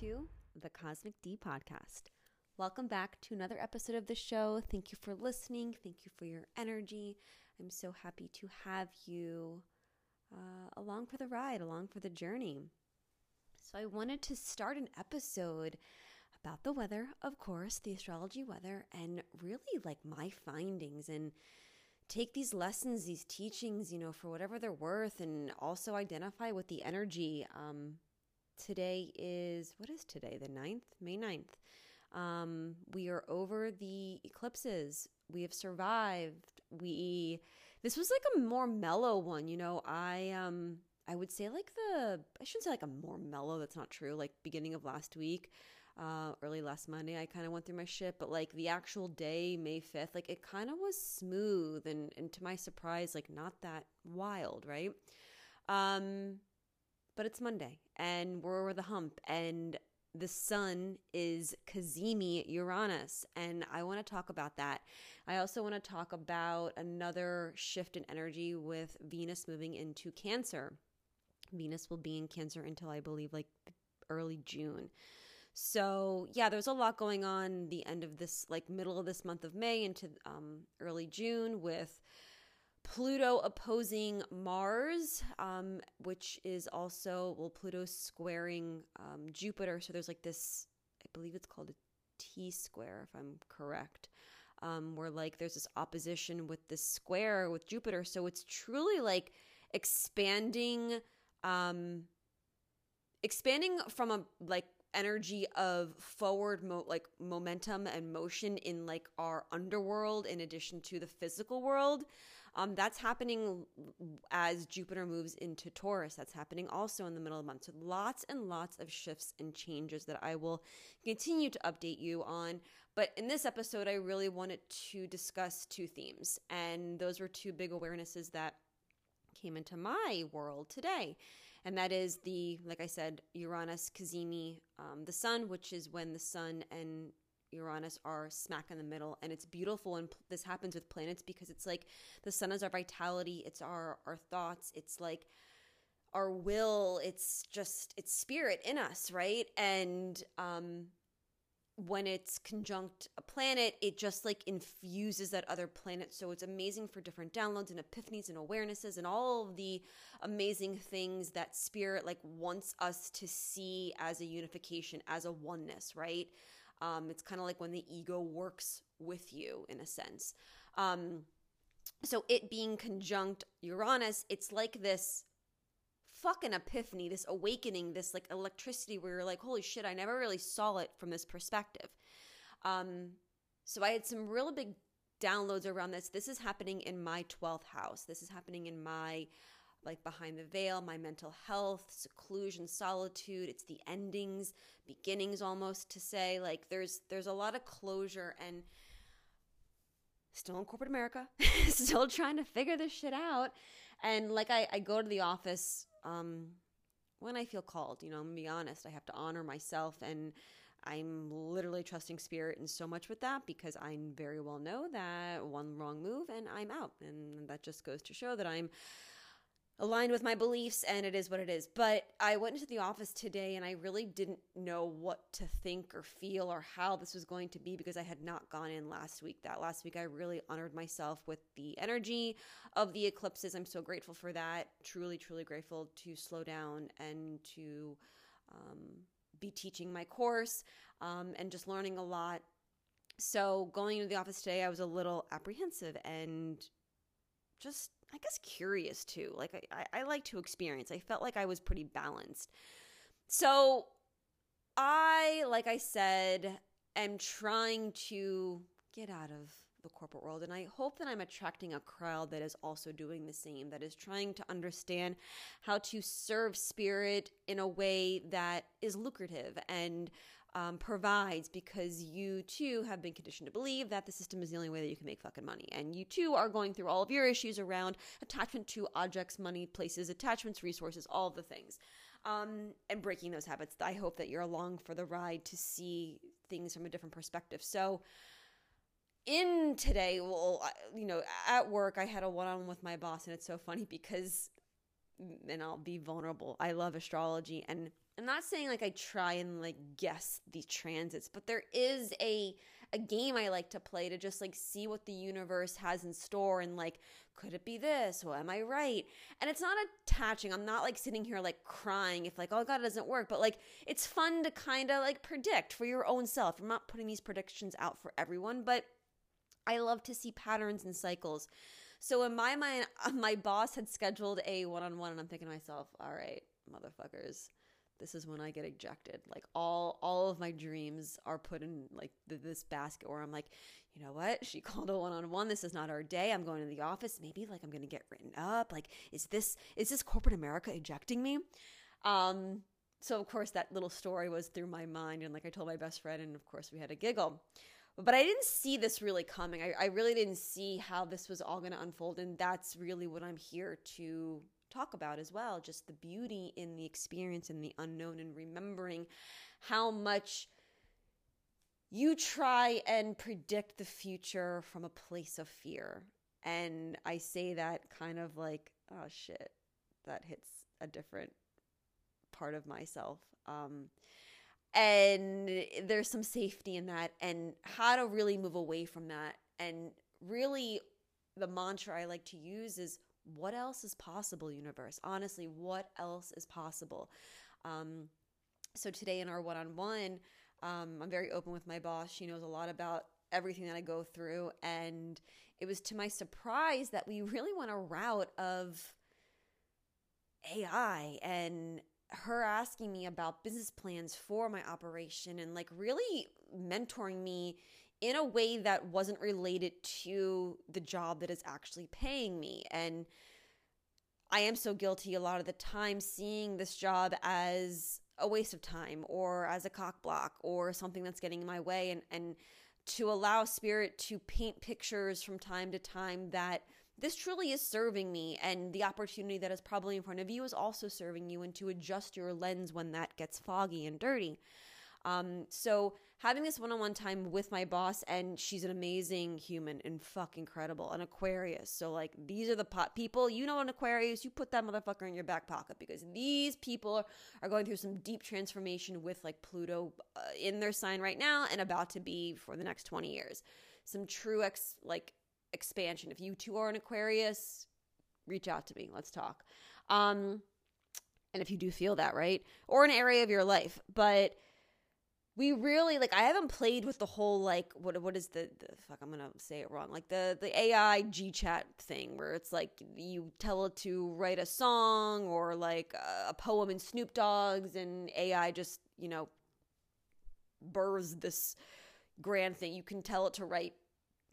to the Cosmic Dee podcast. Welcome back to another episode of the show. Thank you for listening. Thank you for your energy. I'm so happy to have you uh, along for the ride, along for the journey. So, I wanted to start an episode about the weather, of course, the astrology weather, and really like my findings and take these lessons, these teachings, you know, for whatever they're worth, and also identify with the energy. Um, today is, what is today? The 9th? May 9th. Um, we are over the eclipses. We have survived. We, this was like a more mellow one, you know. I, um, I would say like the I shouldn't say like a more mellow. That's not true. Like beginning of last week, uh, early last Monday, I kind of went through my shit. But like the actual day, May fifth, like it kind of was smooth and and to my surprise, like not that wild, right? Um, but it's Monday and we're over the hump and the sun is Cazimi Uranus, and I want to talk about that. I also want to talk about another shift in energy with Venus moving into Cancer. Venus will be in Cancer until I believe like early June. So, yeah, there's a lot going on the end of this, like middle of this month of May into um, early June with Pluto opposing Mars, um, which is also, well, Pluto's squaring um, Jupiter. So there's like this, I believe it's called a T square, if I'm correct, um, where like there's this opposition with this square with Jupiter. So it's truly like expanding um expanding from a like energy of forward mo- like momentum and motion in like our underworld in addition to the physical world um, that's happening as jupiter moves into taurus. That's happening also in the middle of the month. So lots and lots of shifts and changes that i will continue to update you on. But in this episode i really wanted to discuss two themes and those were two big awarenesses that came into my world today. And that is the, like I said, Uranus Cazimi, um, the sun, which is when the sun and Uranus are smack in the middle. And it's beautiful. And this happens with planets because it's like the sun is our vitality, it's our, our thoughts, it's like our will, it's just, it's spirit in us, right? And, um, when it's conjunct a planet, it just like infuses that other planet. So it's amazing for different downloads and epiphanies and awarenesses and all of the amazing things that spirit like wants us to see as a unification, as a oneness, right? Um, it's kind of like when the ego works with you in a sense. Um, so it being conjunct Uranus, it's like this fucking epiphany, this awakening, this like electricity where you're like, holy shit, I never really saw it from this perspective. Um, so I had some real big downloads around this. This is happening in my 12th house. This is happening in my like behind the veil, my mental health, seclusion, solitude. It's the endings, beginnings almost to say. Like there's there's a lot of closure and still in corporate America, still trying to figure this shit out. And like I, I go to the office um, when I feel called. You know, I'm gonna be honest. I have to honor myself, and I'm literally trusting spirit and so much with that because I very well know that one wrong move and I'm out, and that just goes to show that I'm aligned with my beliefs and it is what it is. But I went into the office today and I really didn't know what to think or feel or how this was going to be because I had not gone in last week. That last week I really honored myself with the energy of the eclipses. I'm so grateful for that. Truly, truly grateful to slow down and to um, be teaching my course um, and just learning a lot. So going into the office today, I was a little apprehensive and just I guess curious too. Like I, I like to experience. I felt like I was pretty balanced. So I, like I said, am trying to get out of the corporate world. And I hope that I'm attracting a crowd that is also doing the same, that is trying to understand how to serve spirit in a way that is lucrative and um, provides because you too have been conditioned to believe that the system is the only way that you can make fucking money. And you too are going through all of your issues around attachment to objects, money, places, attachments, resources, all the things. Um, and breaking those habits. I hope that you're along for the ride to see things from a different perspective. So, in today, well, you know, at work, I had a one on one with my boss, and it's so funny because, and I'll be vulnerable. I love astrology, and I'm not saying like I try and like guess these transits, but there is a a game I like to play to just like see what the universe has in store and like could it be this? Well, am I right? And it's not attaching. I'm not like sitting here like crying if like oh god it doesn't work, but like it's fun to kind of like predict for your own self. I'm not putting these predictions out for everyone, but I love to see patterns and cycles. So in my mind, my boss had scheduled a one-on-one and I'm thinking to myself, all right, motherfuckers this is when I get ejected. Like all all of my dreams are put in like the, this basket where I'm like, you know what? She called a one on one. This is not our day. I'm going to the office. Maybe like I'm going to get written up. Like is this is this corporate America ejecting me? Um so of course that little story was through my mind and like I told my best friend and of course we had a giggle. But I didn't see this really coming. I, I really didn't see how this was all going to unfold. And that's really what I'm here to talk about as well just the beauty in the experience and the unknown and remembering how much you try and predict the future from a place of fear. And I say that kind of like, oh shit, that hits a different part of myself. Um, and there's some safety in that, and how to really move away from that. And really, the mantra I like to use is what else is possible, universe? Honestly, what else is possible? Um, so today in our one on one, I'm very open with my boss. She knows a lot about everything that I go through. And it was to my surprise that we really went a route of AI and her asking me about business plans for my operation and like really mentoring me in a way that wasn't related to the job that is actually paying me. And I am so guilty a lot of the time seeing this job as a waste of time or as a cock block or something that's getting in my way and and to allow spirit to paint pictures from time to time that this truly is serving me and the opportunity that is probably in front of you is also serving you and to adjust your lens when that gets foggy and dirty um, so having this one-on-one time with my boss, and she's an amazing human and fuck incredible, an Aquarius. So like these are the pot people. You know an Aquarius, you put that motherfucker in your back pocket because these people are going through some deep transformation with like Pluto uh, in their sign right now and about to be for the next 20 years. Some true ex like expansion. If you too are an Aquarius, reach out to me. Let's talk. Um, and if you do feel that, right? Or an area of your life. But we really like I haven't played with the whole like what what is the, the fuck I'm gonna say it wrong like the the AI G chat thing where it's like you tell it to write a song or like a, a poem in Snoop Dogg's and AI just you know births this grand thing. You can tell it to write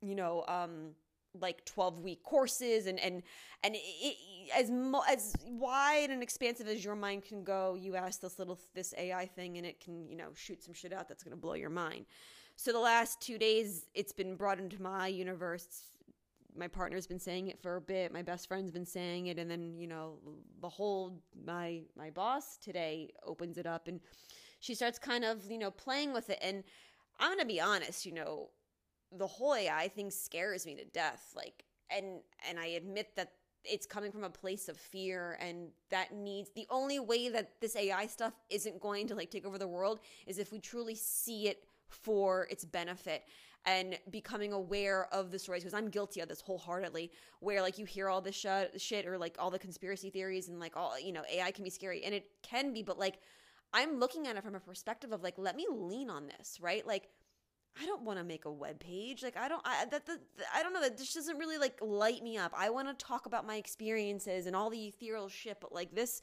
you know um like 12 week courses and and and it, as mo- as wide and expansive as your mind can go you ask this little this ai thing and it can you know shoot some shit out that's going to blow your mind. So the last two days it's been brought into my universe. My partner's been saying it for a bit. My best friend's been saying it. And then you know the whole my my boss today opens it up and she starts kind of you know playing with it. And i'm going to be honest you know the whole AI thing scares me to death. Like, and and I admit that it's coming from a place of fear and that needs the only way that this AI stuff isn't going to like take over the world is if we truly see it for its benefit and becoming aware of the stories because I'm guilty of this wholeheartedly where like you hear all this sh- shit or like all the conspiracy theories and like all you know AI can be scary and it can be but like I'm looking at it from a perspective of like let me lean on this right like I don't want to make a web page. Like I don't I that the, I don't know that this doesn't really like light me up. I want to talk about my experiences and all the ethereal shit, but like this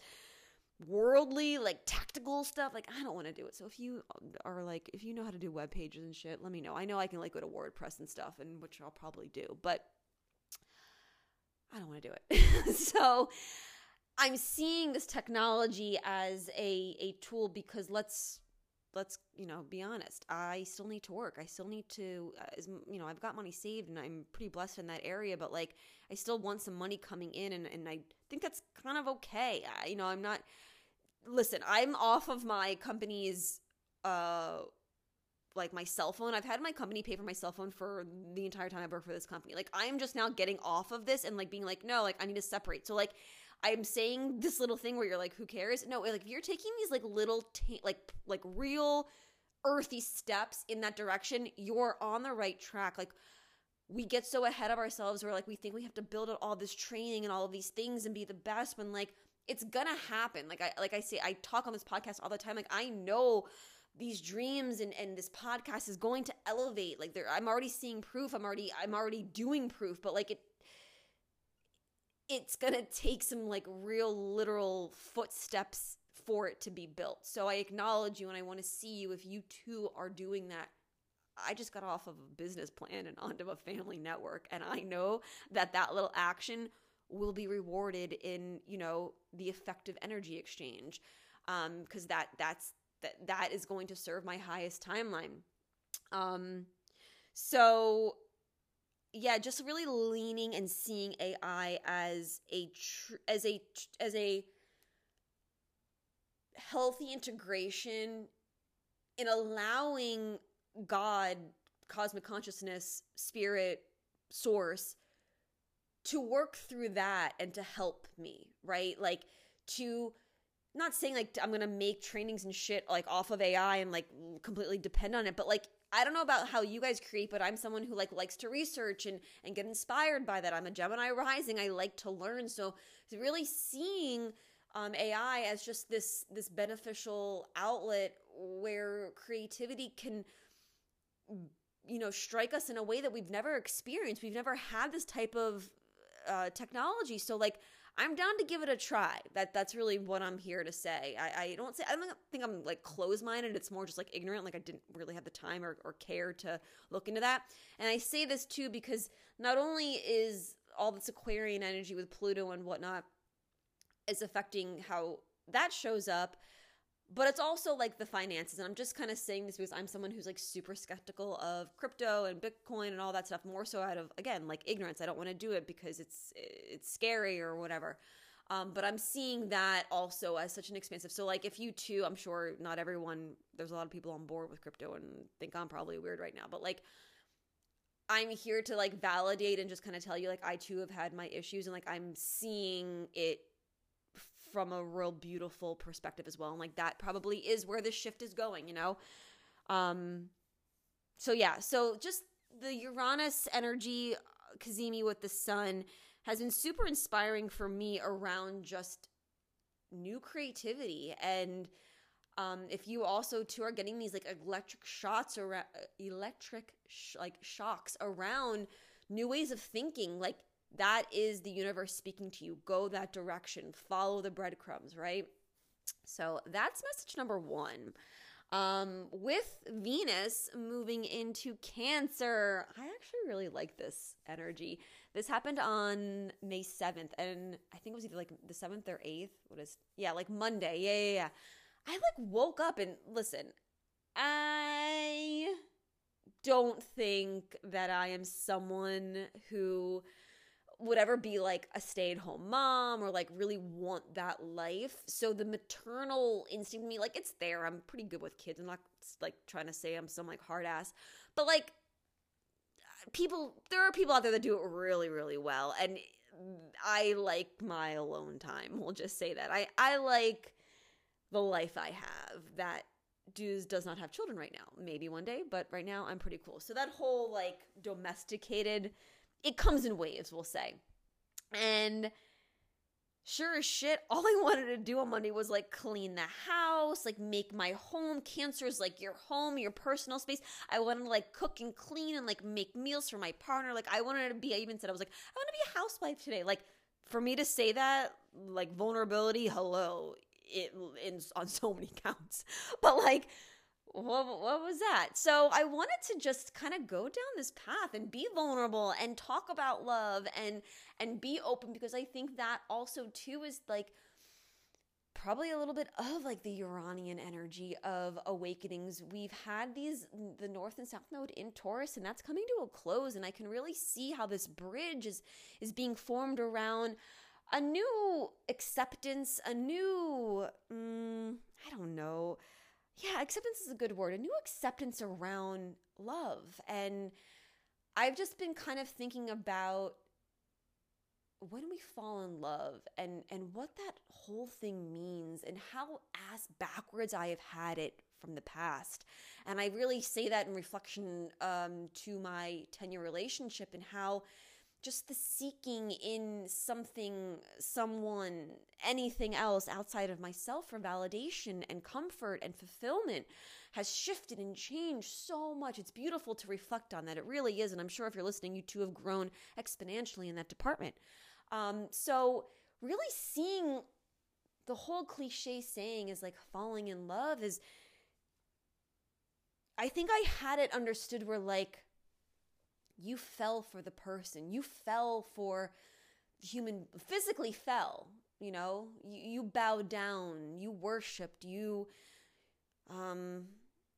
worldly like tactical stuff like i don't want to do it so if you are like if you know how to do web pages and shit let me know i know i can like go to wordpress and stuff and which i'll probably do but i don't want to do it so i'm seeing this technology as a a tool because let's let's you know be honest i still need to work. I still need to uh, you know i've got money saved and i'm pretty blessed in that area but like i still want some money coming in and, and i think that's kind of okay. I, you know i'm not listen i'm off of my company's uh like my cell phone. I've had my company pay for my cell phone for the entire time i've worked for this company. Like i'm just now getting off of this and like being like no like i need to separate. So like I'm saying this little thing where you're like, who cares? No, like if you're taking these like little t- like like real earthy steps in that direction, you're on the right track. Like we get so ahead of ourselves where like we think we have to build all this training and all of these things and be the best when like it's gonna happen. Like I like I say, I talk on this podcast all the time. Like I know these dreams and, and this podcast is going to elevate. Like there I'm already seeing proof. I'm already I'm already doing proof, but like it it's gonna take some like real literal footsteps for it to be built. So I acknowledge you and I want to see you if you too are doing that. I just got off of a business plan and onto a family network and I know that that little action will be rewarded in, you know, the effective energy exchange. Um because that that's that that is going to serve my highest timeline. Um so yeah, just really leaning and seeing AI as a tr- as a as a healthy integration in allowing God, cosmic consciousness, spirit, source to work through that and to help me, right? Like to not saying like I'm going to make trainings and shit like off of AI and like completely depend on it, but like I don't know about how you guys create, but I'm someone who like likes to research and and get inspired by that. I'm a Gemini rising. I like to learn. So really seeing um, AI as just this this beneficial outlet where creativity can you know strike us in a way that we've never experienced. We've never had this type of uh, technology. So like I'm down to give it a try. That that's really what I'm here to say. I, I don't say I don't think I'm like closed minded. It's more just like ignorant. Like I didn't really have the time or, or care to look into that. And I say this too because not only is all this Aquarian energy with Pluto and whatnot is affecting how that shows up, but it's also like the finances and i'm just kind of saying this because i'm someone who's like super skeptical of crypto and bitcoin and all that stuff more so out of again like ignorance. I don't want to do it because it's it's scary or whatever. Um, but i'm seeing that also as such an expensive so like if you too i'm sure not everyone there's a lot of people on board with crypto and think i'm probably weird right now but like i'm here to like validate and just kind of tell you like i too have had my issues and like i'm seeing it from a real beautiful perspective as well. And like that probably is where the shift is going, you know? Um so yeah, so just the Uranus energy Cazimi with the sun has been super inspiring for me around just new creativity and um, if you also too are getting these like electric shots around electric sh- like shocks around new ways of thinking like that is the universe speaking to you. Go that direction. Follow the breadcrumbs, right? So that's message number one. Um, with Venus moving into Cancer, I actually really like this energy. This happened on May 7th, and I think it was either like the 7th or 8th. What is, yeah, like Monday. Yeah, yeah, yeah. I like woke up and listen, I don't think that I am someone who would ever be like a stay-at-home mom or like really want that life. So the maternal instinct in me, like it's there. I'm pretty good with kids. I'm not like trying to say I'm some like hard ass, but like people, there are people out there that do it really, really well, and I like my alone time. We'll just say that I I like the life I have that does does not have children right now. Maybe one day, but right now I'm pretty cool. So that whole like domesticated it comes in waves, we'll say. And sure as shit, all I wanted to do on Monday was like clean the house, like make my home. Cancer's like your home, your personal space. I wanted to like cook and clean and like make meals for my partner. Like I wanted to be, I even said, I was like, I want to be a housewife today. Like for me to say that, like vulnerability, hello, it in on so many counts. But like what, what was that? So I wanted to just kind of go down this path and be vulnerable and talk about love and and be open because I think that also too is like probably a little bit of like the Uranian energy of awakenings. We've had these the north and south node in Taurus and that's coming to a close and I can really see how this bridge is is being formed around a new acceptance, a new mm, I don't know yeah, acceptance is a good word. A new acceptance around love. And I've just been kind of thinking about when we fall in love and and what that whole thing means and how ass backwards I have had it from the past. And I really say that in reflection um, to my 10 year relationship and how just the seeking in something, someone, anything else outside of myself for validation and comfort and fulfillment has shifted and changed so much. It's beautiful to reflect on that. It really is. And I'm sure if you're listening, you too have grown exponentially in that department. Um, so, really seeing the whole cliche saying is like falling in love is, I think I had it understood where like, you fell for the person. You fell for human, physically fell, you know, you, you bowed down, you worshiped, you um,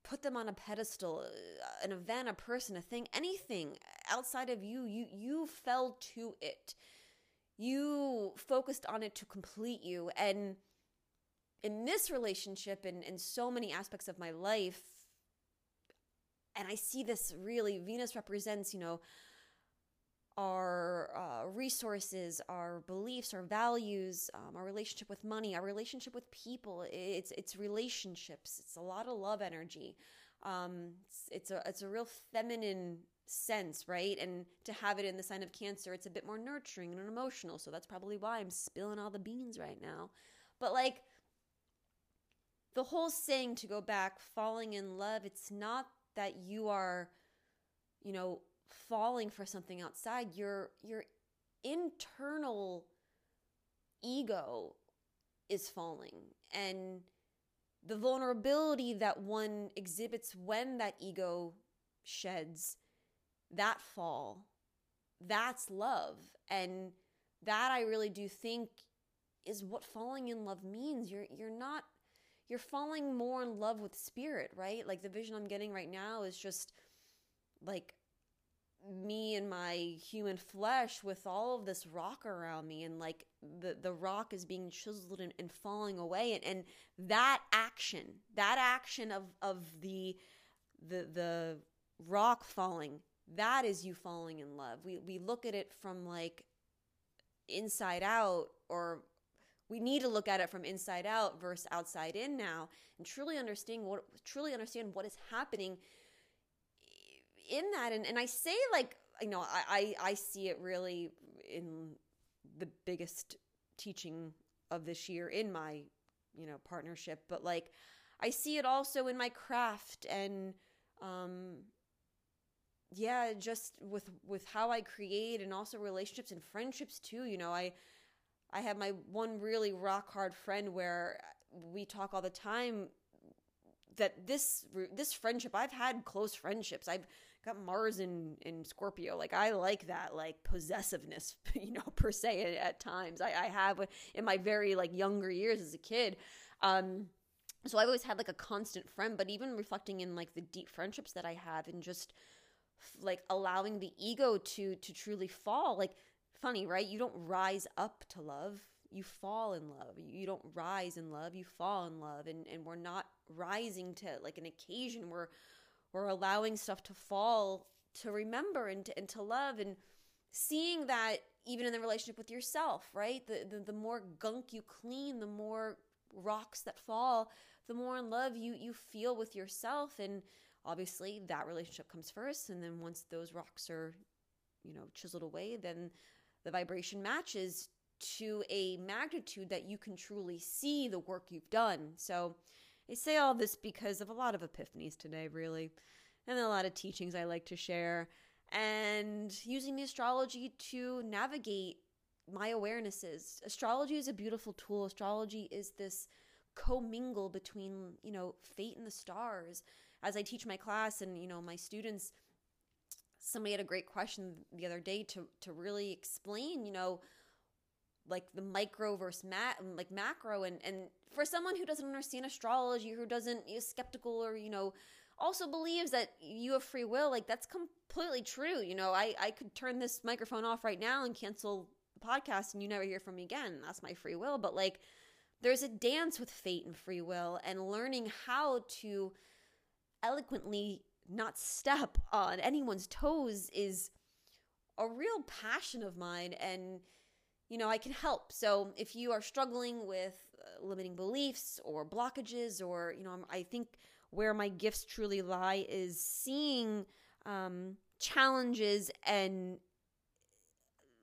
put them on a pedestal, uh, an event, a person, a thing, anything outside of you, you, you fell to it. You focused on it to complete you. And in this relationship and in so many aspects of my life, and I see this really, Venus represents, you know, our uh, resources, our beliefs, our values, um, our relationship with money, our relationship with people. It's it's relationships. It's a lot of love energy. Um, it's, it's a it's a real feminine sense, right? And to have it in the sign of Cancer, it's a bit more nurturing and emotional. So that's probably why I'm spilling all the beans right now. But like the whole saying to go back, falling in love, it's not that you are, you know, falling for something outside. Your your internal ego is falling and the vulnerability that one exhibits when that ego sheds that fall that's love and that i really do think is what falling in love means you're you're not you're falling more in love with spirit, right? Like the vision I'm getting right now is just like me and my human flesh with all of this rock around me and like the the rock is being chiseled and, and falling away and, and that action that action of of the the the rock falling that is you falling in love we we look at it from like inside out or we need to look at it from inside out versus outside in now and truly understand what truly understand what is happening in that. And, and i say like you know I, I i see it really in the biggest teaching of this year in my you know partnership. But like i see it also in my craft and um yeah just with with how i create and also relationships and friendships too. You know i I have my one really rock hard friend where we talk all the time that this this friendship I've had close friendships. I've got Mars in in Scorpio. Like I like that like possessiveness, you know, per se at, at times. I, I have in my very like younger years as a kid. Um so I've always had like a constant friend, but even reflecting in like the deep friendships that I have and just like allowing the ego to to truly fall like funny, right? You don't rise up to love. You fall in love. You don't rise in love. You fall in love. And, and we're not rising to like an occasion. We're, we're allowing stuff to fall to remember and to, and to love and seeing that even in the relationship with yourself, right? The, the, the more gunk you clean, the more rocks that fall, the more in love you, you feel with yourself. And obviously that relationship comes first. And then once those rocks are, you know, chiseled away, then the vibration matches to a magnitude that you can truly see the work you've done. So I say all this because of a lot of epiphanies today, really, and a lot of teachings I like to share, and using the astrology to navigate my awarenesses. Astrology is a beautiful tool. Astrology is this commingle between, you know, fate and the stars. As I teach my class and, you know, my students somebody had a great question the other day to to really explain, you know, like the micro versus mat like macro and and for someone who doesn't understand astrology, who doesn't is skeptical or, you know, also believes that you have free will, like that's completely true. You know, I I could turn this microphone off right now and cancel the podcast and you never hear from me again. That's my free will, but like there's a dance with fate and free will and learning how to eloquently not step on anyone's toes is a real passion of mine and you know, I can help. So if you are struggling with uh, limiting beliefs or blockages, or, you know, I think where my gifts truly lie is seeing um, challenges and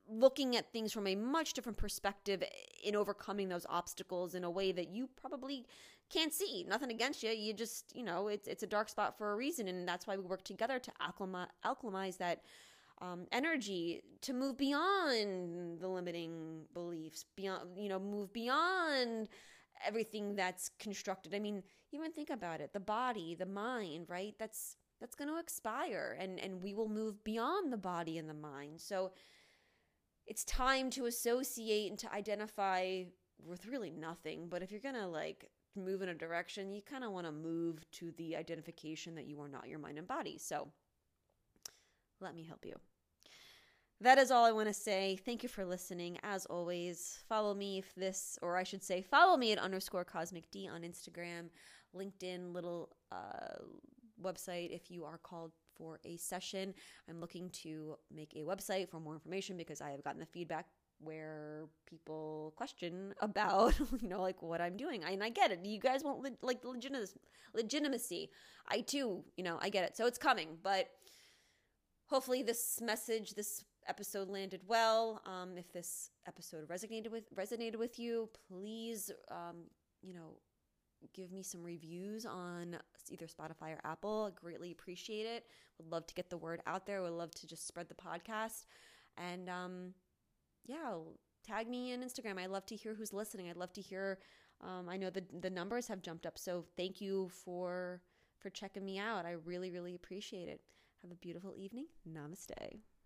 looking at things from a much different perspective in overcoming those obstacles in a way that you probably can't see. Nothing against you. You just, you know, it's it's a dark spot for a reason, and that's why we work together to alchemize, alchemize that um, energy to move beyond the limiting beliefs, beyond, you know, move beyond everything that's constructed. I mean, even think about it: the body, the mind, right? That's that's going to expire, and and we will move beyond the body and the mind. So it's time to associate and to identify with really nothing. But if you're to like move in a direction, you kind of want to move to the identification that you are not your mind and body. So let me help you. That is all I want to say. Thank you for listening. As always, follow me if this, or I should say, follow me at underscore cosmic Dee on Instagram, LinkedIn, little uh, website if you are called for a session. I'm looking to make a website for more information because I have gotten the feedback where people question about you know like what I'm doing. And I get it. You guys want le- like the legitimacy. I too, you know, I get it. So it's coming, but hopefully this message, this episode landed well. Um, if this episode resonated with resonated with you, please, um, you know, give me some reviews on either Spotify or Apple. I greatly appreciate it. Would love to get the word out there. Would love to just spread the podcast. And um, yeah, tag me in Instagram. I love to hear who's listening. I'd love to hear. Um, I know the the numbers have jumped up, so thank you for for checking me out. I really really appreciate it. Have a beautiful evening. Namaste.